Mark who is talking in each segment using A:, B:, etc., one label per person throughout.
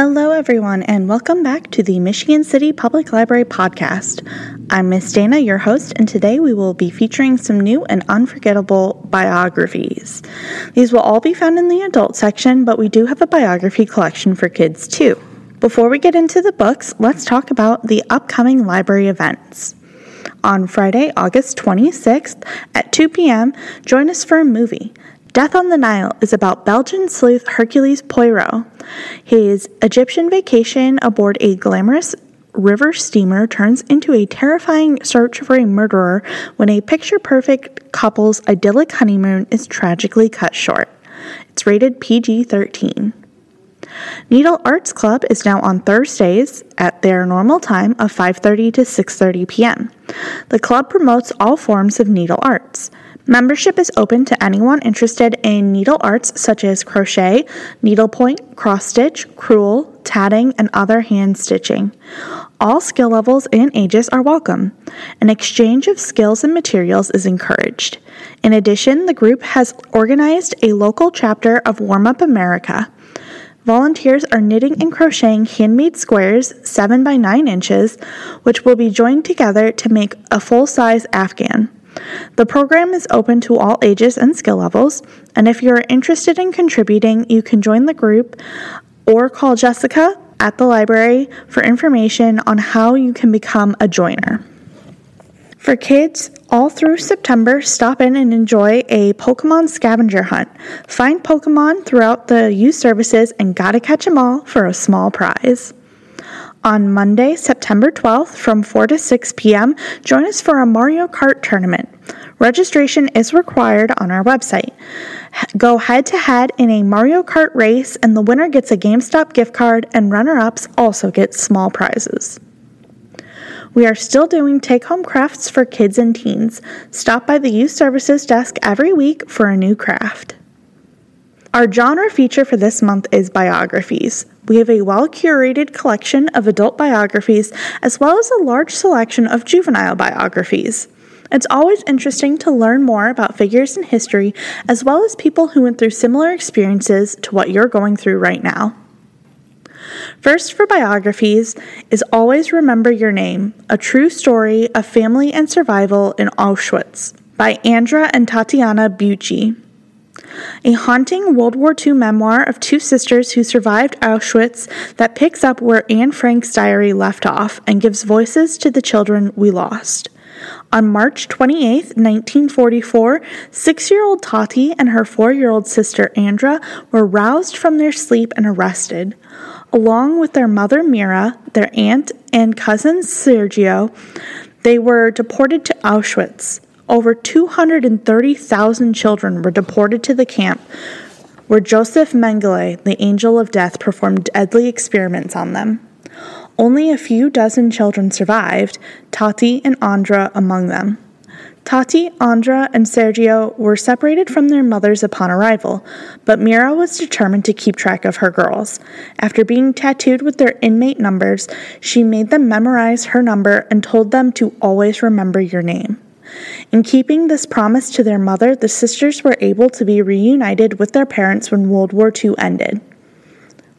A: Hello, everyone, and welcome back to the Michigan City Public Library podcast. I'm Miss Dana, your host, and today we will be featuring some new and unforgettable biographies. These will all be found in the adult section, but we do have a biography collection for kids too. Before we get into the books, let's talk about the upcoming library events. On Friday, August 26th at 2 p.m., join us for a movie. Death on the Nile is about Belgian sleuth Hercules Poirot. His Egyptian vacation aboard a glamorous river steamer turns into a terrifying search for a murderer when a picture perfect couple's idyllic honeymoon is tragically cut short. It's rated PG 13. Needle Arts Club is now on Thursdays at their normal time of 5:30 to 6:30 p.m. The club promotes all forms of needle arts. Membership is open to anyone interested in needle arts such as crochet, needlepoint, cross stitch, crewel, tatting, and other hand stitching. All skill levels and ages are welcome. An exchange of skills and materials is encouraged. In addition, the group has organized a local chapter of Warm Up America. Volunteers are knitting and crocheting handmade squares 7 by 9 inches, which will be joined together to make a full size afghan. The program is open to all ages and skill levels, and if you're interested in contributing, you can join the group or call Jessica at the library for information on how you can become a joiner. For kids, all through September, stop in and enjoy a Pokemon scavenger hunt. Find Pokemon throughout the youth services and gotta catch them all for a small prize. On Monday, September 12th from 4 to 6 p.m., join us for a Mario Kart tournament. Registration is required on our website. Go head to head in a Mario Kart race, and the winner gets a GameStop gift card, and runner ups also get small prizes. We are still doing take home crafts for kids and teens. Stop by the Youth Services desk every week for a new craft. Our genre feature for this month is biographies. We have a well curated collection of adult biographies as well as a large selection of juvenile biographies. It's always interesting to learn more about figures in history as well as people who went through similar experiences to what you're going through right now. First, for biographies, is Always Remember Your Name A True Story of Family and Survival in Auschwitz by Andra and Tatiana Bucci a haunting World War II memoir of two sisters who survived Auschwitz that picks up where Anne Frank's diary left off and gives voices to the children we lost. On March 28, 1944, six year old Tati and her four year old sister Andra were roused from their sleep and arrested. Along with their mother Mira, their aunt, and cousin Sergio, they were deported to Auschwitz. Over 230,000 children were deported to the camp where Joseph Mengele, the angel of death, performed deadly experiments on them. Only a few dozen children survived, Tati and Andra among them. Tati, Andra, and Sergio were separated from their mothers upon arrival, but Mira was determined to keep track of her girls. After being tattooed with their inmate numbers, she made them memorize her number and told them to always remember your name. In keeping this promise to their mother, the sisters were able to be reunited with their parents when World War II ended.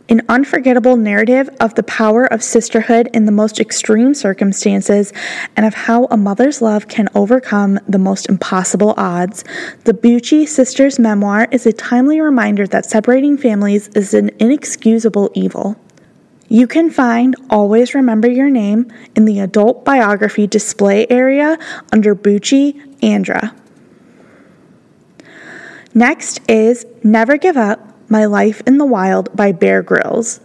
A: An unforgettable narrative of the power of sisterhood in the most extreme circumstances and of how a mother's love can overcome the most impossible odds. The Bucci sisters' memoir is a timely reminder that separating families is an inexcusable evil. You can find Always Remember Your Name in the adult biography display area under Bucci Andra. Next is Never Give Up My Life in the Wild by Bear Grylls.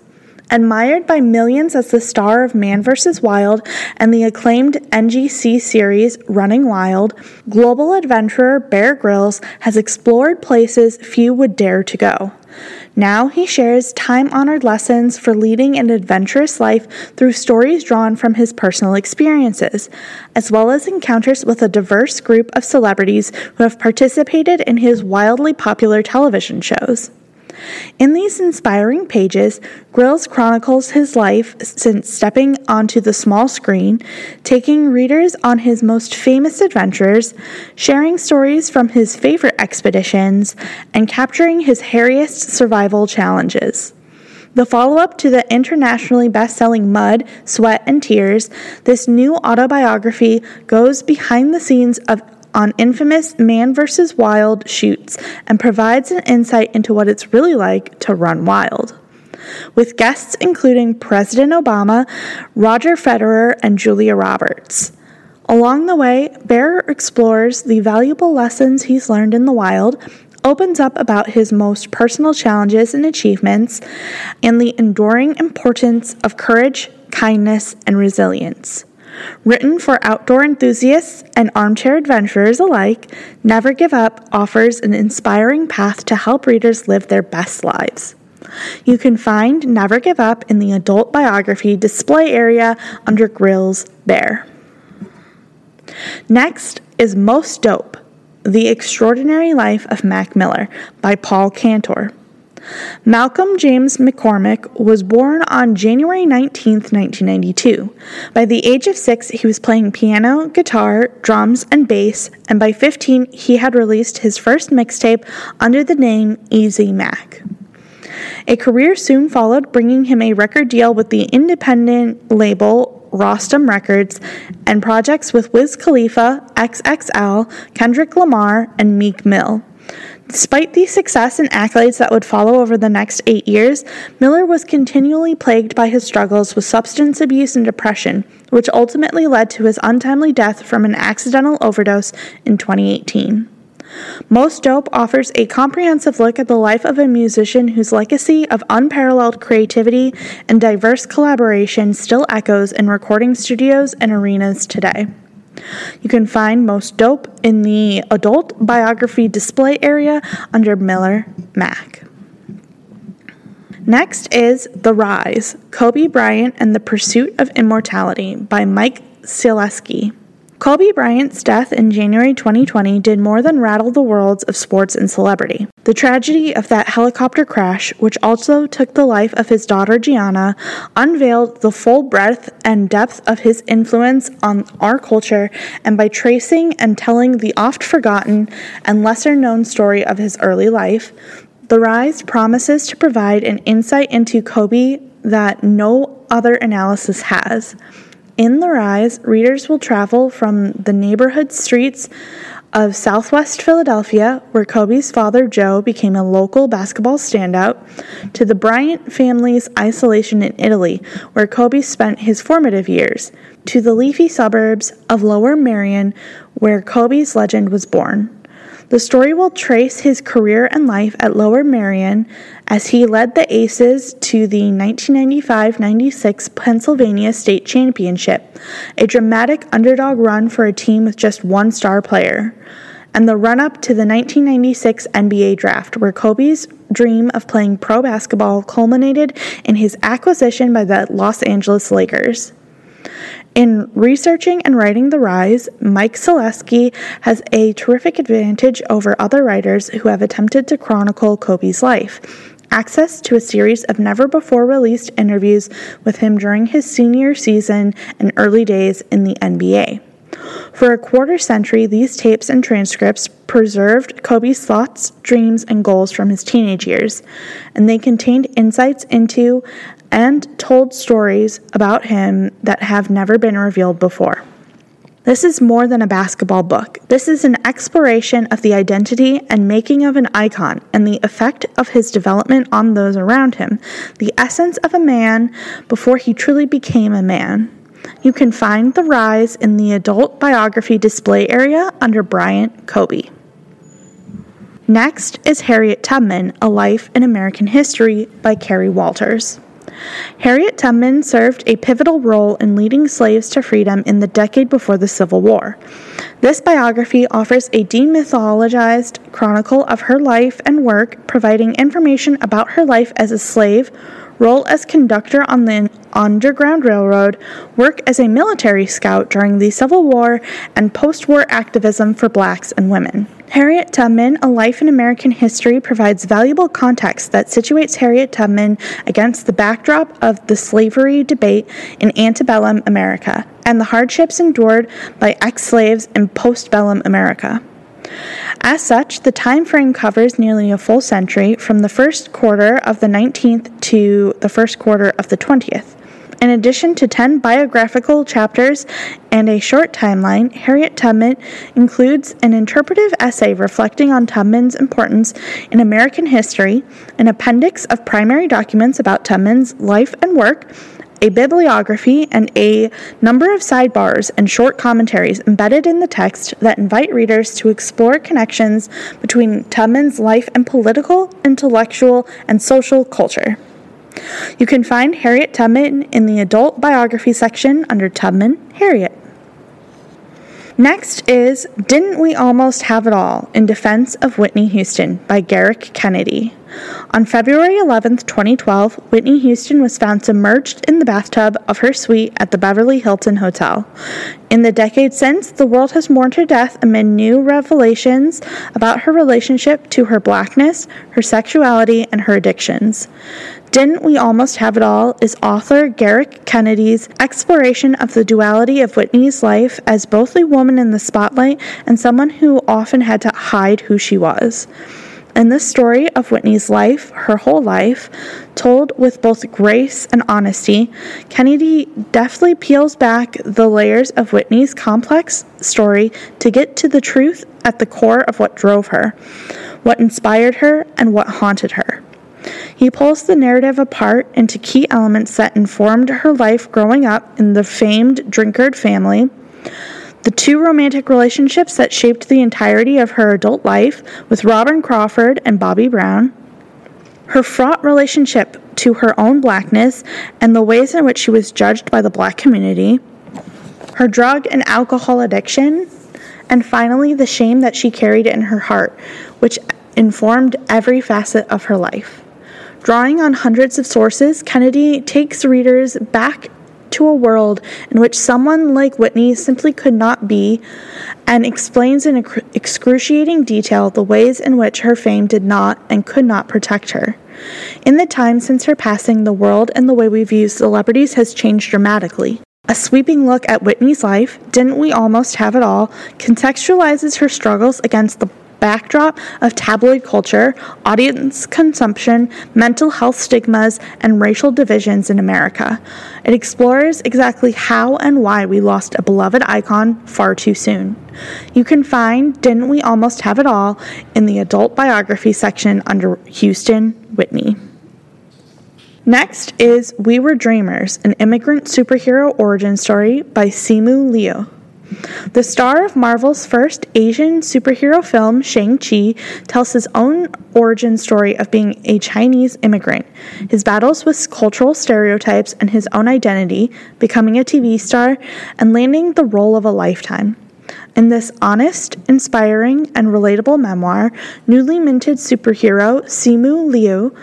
A: Admired by millions as the star of Man vs. Wild and the acclaimed NBC series Running Wild, global adventurer Bear Grylls has explored places few would dare to go. Now he shares time honored lessons for leading an adventurous life through stories drawn from his personal experiences, as well as encounters with a diverse group of celebrities who have participated in his wildly popular television shows. In these inspiring pages, Grylls chronicles his life since stepping onto the small screen, taking readers on his most famous adventures, sharing stories from his favorite expeditions, and capturing his hairiest survival challenges. The follow up to the internationally best selling Mud, Sweat, and Tears, this new autobiography goes behind the scenes of on infamous Man vs. Wild shoots and provides an insight into what it's really like to run wild. With guests including President Obama, Roger Federer, and Julia Roberts. Along the way, Bear explores the valuable lessons he's learned in the wild, opens up about his most personal challenges and achievements, and the enduring importance of courage, kindness, and resilience. Written for outdoor enthusiasts and armchair adventurers alike, Never Give Up offers an inspiring path to help readers live their best lives. You can find Never Give Up in the adult biography display area under Grylls Bear. Next is Most Dope The Extraordinary Life of Mac Miller by Paul Cantor. Malcolm James McCormick was born on January 19, 1992. By the age of six, he was playing piano, guitar, drums, and bass, and by 15, he had released his first mixtape under the name Easy Mac. A career soon followed, bringing him a record deal with the independent label Rostrum Records and projects with Wiz Khalifa, XXL, Kendrick Lamar, and Meek Mill. Despite the success and accolades that would follow over the next eight years, Miller was continually plagued by his struggles with substance abuse and depression, which ultimately led to his untimely death from an accidental overdose in 2018. Most Dope offers a comprehensive look at the life of a musician whose legacy of unparalleled creativity and diverse collaboration still echoes in recording studios and arenas today. You can find Most Dope in the adult biography display area under Miller Mac. Next is The Rise Kobe Bryant and the Pursuit of Immortality by Mike Sielski. Kobe Bryant's death in January 2020 did more than rattle the worlds of sports and celebrity. The tragedy of that helicopter crash, which also took the life of his daughter Gianna, unveiled the full breadth and depth of his influence on our culture, and by tracing and telling the oft forgotten and lesser known story of his early life, The Rise promises to provide an insight into Kobe that no other analysis has. In The Rise, readers will travel from the neighborhood streets of southwest Philadelphia, where Kobe's father Joe became a local basketball standout, to the Bryant family's isolation in Italy, where Kobe spent his formative years, to the leafy suburbs of Lower Merion, where Kobe's legend was born. The story will trace his career and life at Lower Merion as he led the Aces to the 1995 96 Pennsylvania State Championship, a dramatic underdog run for a team with just one star player, and the run up to the 1996 NBA draft, where Kobe's dream of playing pro basketball culminated in his acquisition by the Los Angeles Lakers. In researching and writing The Rise, Mike Sielski has a terrific advantage over other writers who have attempted to chronicle Kobe's life. Access to a series of never before released interviews with him during his senior season and early days in the NBA. For a quarter century, these tapes and transcripts preserved Kobe's thoughts, dreams, and goals from his teenage years, and they contained insights into and told stories about him that have never been revealed before. This is more than a basketball book. This is an exploration of the identity and making of an icon and the effect of his development on those around him, the essence of a man before he truly became a man. You can find The Rise in the adult biography display area under Bryant Kobe. Next is Harriet Tubman A Life in American History by Kerry Walters. Harriet Tubman served a pivotal role in leading slaves to freedom in the decade before the Civil War. This biography offers a demythologized chronicle of her life and work, providing information about her life as a slave, role as conductor on the Underground Railroad, work as a military scout during the Civil War, and post war activism for blacks and women. Harriet Tubman, A Life in American History, provides valuable context that situates Harriet Tubman against the backdrop of the slavery debate in antebellum America and the hardships endured by ex slaves in postbellum America. As such, the time frame covers nearly a full century from the first quarter of the 19th to the first quarter of the 20th. In addition to 10 biographical chapters and a short timeline, Harriet Tubman includes an interpretive essay reflecting on Tubman's importance in American history, an appendix of primary documents about Tubman's life and work, a bibliography, and a number of sidebars and short commentaries embedded in the text that invite readers to explore connections between Tubman's life and political, intellectual, and social culture. You can find Harriet Tubman in the adult biography section under Tubman Harriet. Next is Didn't We Almost Have It All in Defense of Whitney Houston by Gerrick Kennedy. On February 11, 2012, Whitney Houston was found submerged in the bathtub of her suite at the Beverly Hilton Hotel. In the decades since, the world has mourned her death amid new revelations about her relationship to her blackness, her sexuality, and her addictions. Didn't We Almost Have It All is author Gerrick Kennedy's exploration of the duality of Whitney's life as both a woman in the spotlight and someone who often had to hide who she was. In this story of Whitney's life, her whole life, told with both grace and honesty, Kennedy deftly peels back the layers of Whitney's complex story to get to the truth at the core of what drove her, what inspired her, and what haunted her. He pulls the narrative apart into key elements that informed her life growing up in the famed Drinkard family, the two romantic relationships that shaped the entirety of her adult life with Robyn Crawford and Bobby Brown, her fraught relationship to her own blackness and the ways in which she was judged by the black community, her drug and alcohol addiction, and finally the shame that she carried in her heart, which informed every facet of her life. Drawing on hundreds of sources, Kennedy takes readers back to a world in which someone like Whitney simply could not be and explains in excruciating detail the ways in which her fame did not and could not protect her. In the time since her passing, the world and the way we view celebrities has changed dramatically. A sweeping look at Whitney's life, Didn't We Almost Have It All, contextualizes her struggles against the backdrop of tabloid culture, audience consumption, mental health stigmas, and racial divisions in America. It explores exactly how and why we lost a beloved icon far too soon. You can find Didn't We Almost Have It All in the adult biography section under Houston Whitney. Next is We Were Dreamers, an immigrant superhero origin story by Simu Liu. The star of Marvel's first Asian superhero film, Shang-Chi, tells his own origin story of being a Chinese immigrant, his battles with cultural stereotypes and his own identity, becoming a TV star, and landing the role of a lifetime. In this honest, inspiring, and relatable memoir, newly minted superhero Simu Liu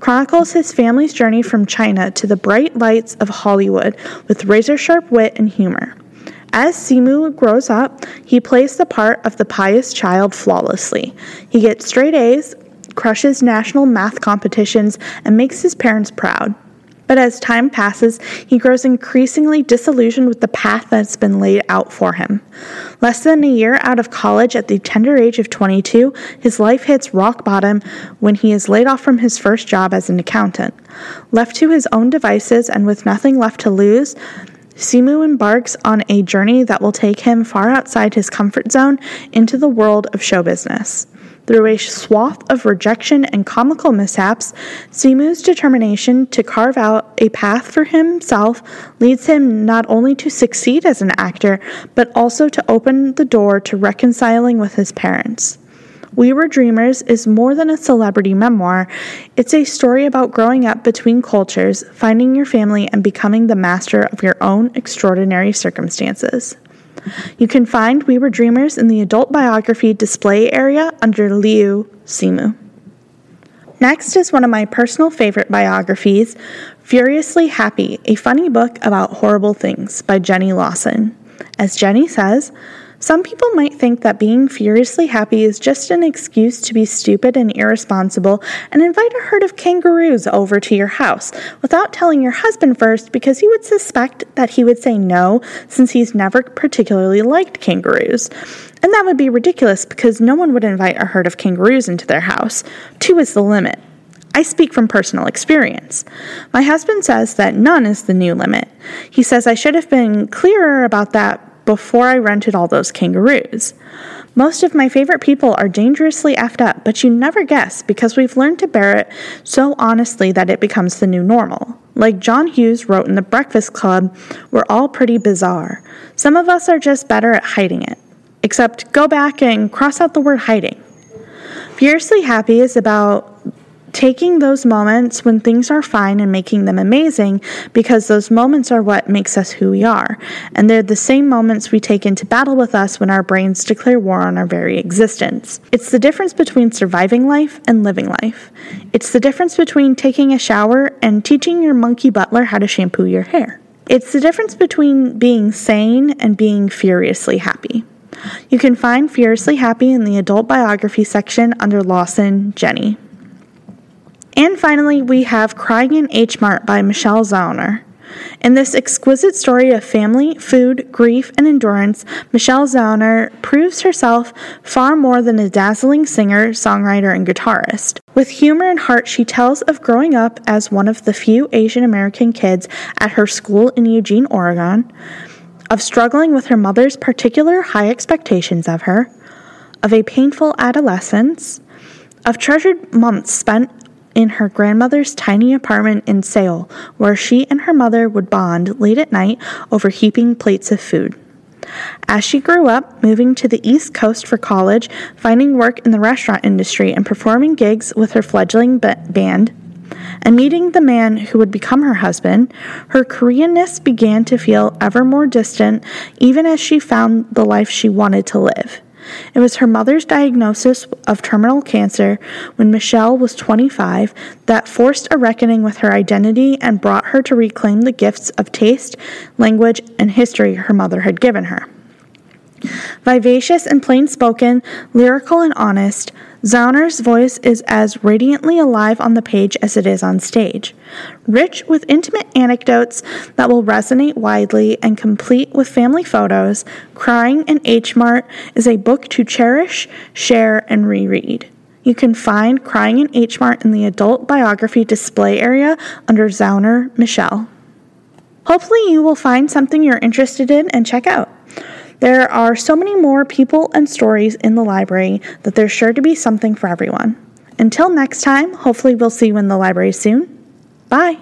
A: chronicles his family's journey from China to the bright lights of Hollywood with razor sharp wit and humor. As Simu grows up, he plays the part of the pious child flawlessly. He gets straight A's, crushes national math competitions, and makes his parents proud. But as time passes, he grows increasingly disillusioned with the path that's been laid out for him. Less than a year out of college at the tender age of 22, his life hits rock bottom when he is laid off from his first job as an accountant. Left to his own devices and with nothing left to lose, Simu embarks on a journey that will take him far outside his comfort zone into the world of show business. Through a swath of rejection and comical mishaps, Simu's determination to carve out a path for himself leads him not only to succeed as an actor, but also to open the door to reconciling with his parents. We Were Dreamers is more than a celebrity memoir. It's a story about growing up between cultures, finding your family, and becoming the master of your own extraordinary circumstances. You can find We Were Dreamers in the adult biography display area under Liu Simu. Next is one of my personal favorite biographies, Furiously Happy, a funny book about horrible things by Jenny Lawson. As Jenny says, Some people might think that being furiously happy is just an excuse to be stupid and irresponsible and invite a herd of kangaroos over to your house without telling your husband first because he would suspect that he would say no since he's never particularly liked kangaroos. And that would be ridiculous because no one would invite a herd of kangaroos into their house. Two is the limit. I speak from personal experience. My husband says that none is the new limit. He says I should have been clearer about that before I rented all those kangaroos. Most of my favorite people are dangerously effed up, but you never guess because we've learned to bear it so honestly that it becomes the new normal. Like John Hughes wrote in The Breakfast Club, we're all pretty bizarre. Some of us are just better at hiding it. Except go back and cross out the word hiding. Fiercely Happy is about taking those moments when things are fine and making them amazing because those moments are what makes us who we are. And they're the same moments we take into battle with us when our brains declare war on our very existence. It's the difference between surviving life and living life. It's the difference between taking a shower and teaching your monkey butler how to shampoo your hair. It's the difference between being sane and being furiously happy. You can find Furiously Happy in the adult biography section under Lawson Jenny. And finally, we have Crying in H Mart by Michelle Zauner. In this exquisite story of family, food, grief, and endurance, Michelle Zauner proves herself far more than a dazzling singer, songwriter, and guitarist. With humor and heart, she tells of growing up as one of the few Asian American kids at her school in Eugene, Oregon, of struggling with her mother's particular high expectations of her, of a painful adolescence, of treasured months spent in her grandmother's tiny apartment in Seoul, where she and her mother would bond late at night over heaping plates of food. As she grew up, moving to the East Coast for college, finding work in the restaurant industry, and performing gigs with her fledgling band, and meeting the man who would become her husband, her Koreanness began to feel ever more distant, even as she found the life she wanted to live. It was her mother's diagnosis of terminal cancer when Michelle was 25 that forced a reckoning with her identity and brought her to reclaim the gifts of taste, language, and history her mother had given her. Vivacious and plain spoken, lyrical and honest, Zauner's voice is as radiantly alive on the page as it is on stage. Rich with intimate anecdotes that will resonate widely and complete with family photos, Crying in H Mart is a book to cherish, share, and reread. You can find Crying in H Mart in the adult biography display area under Zauner Michelle. Hopefully, you will find something you're interested in and check out. There are so many more people and stories in the library that there's sure to be something for everyone. Until next time, hopefully, we'll see you in the library soon. Bye.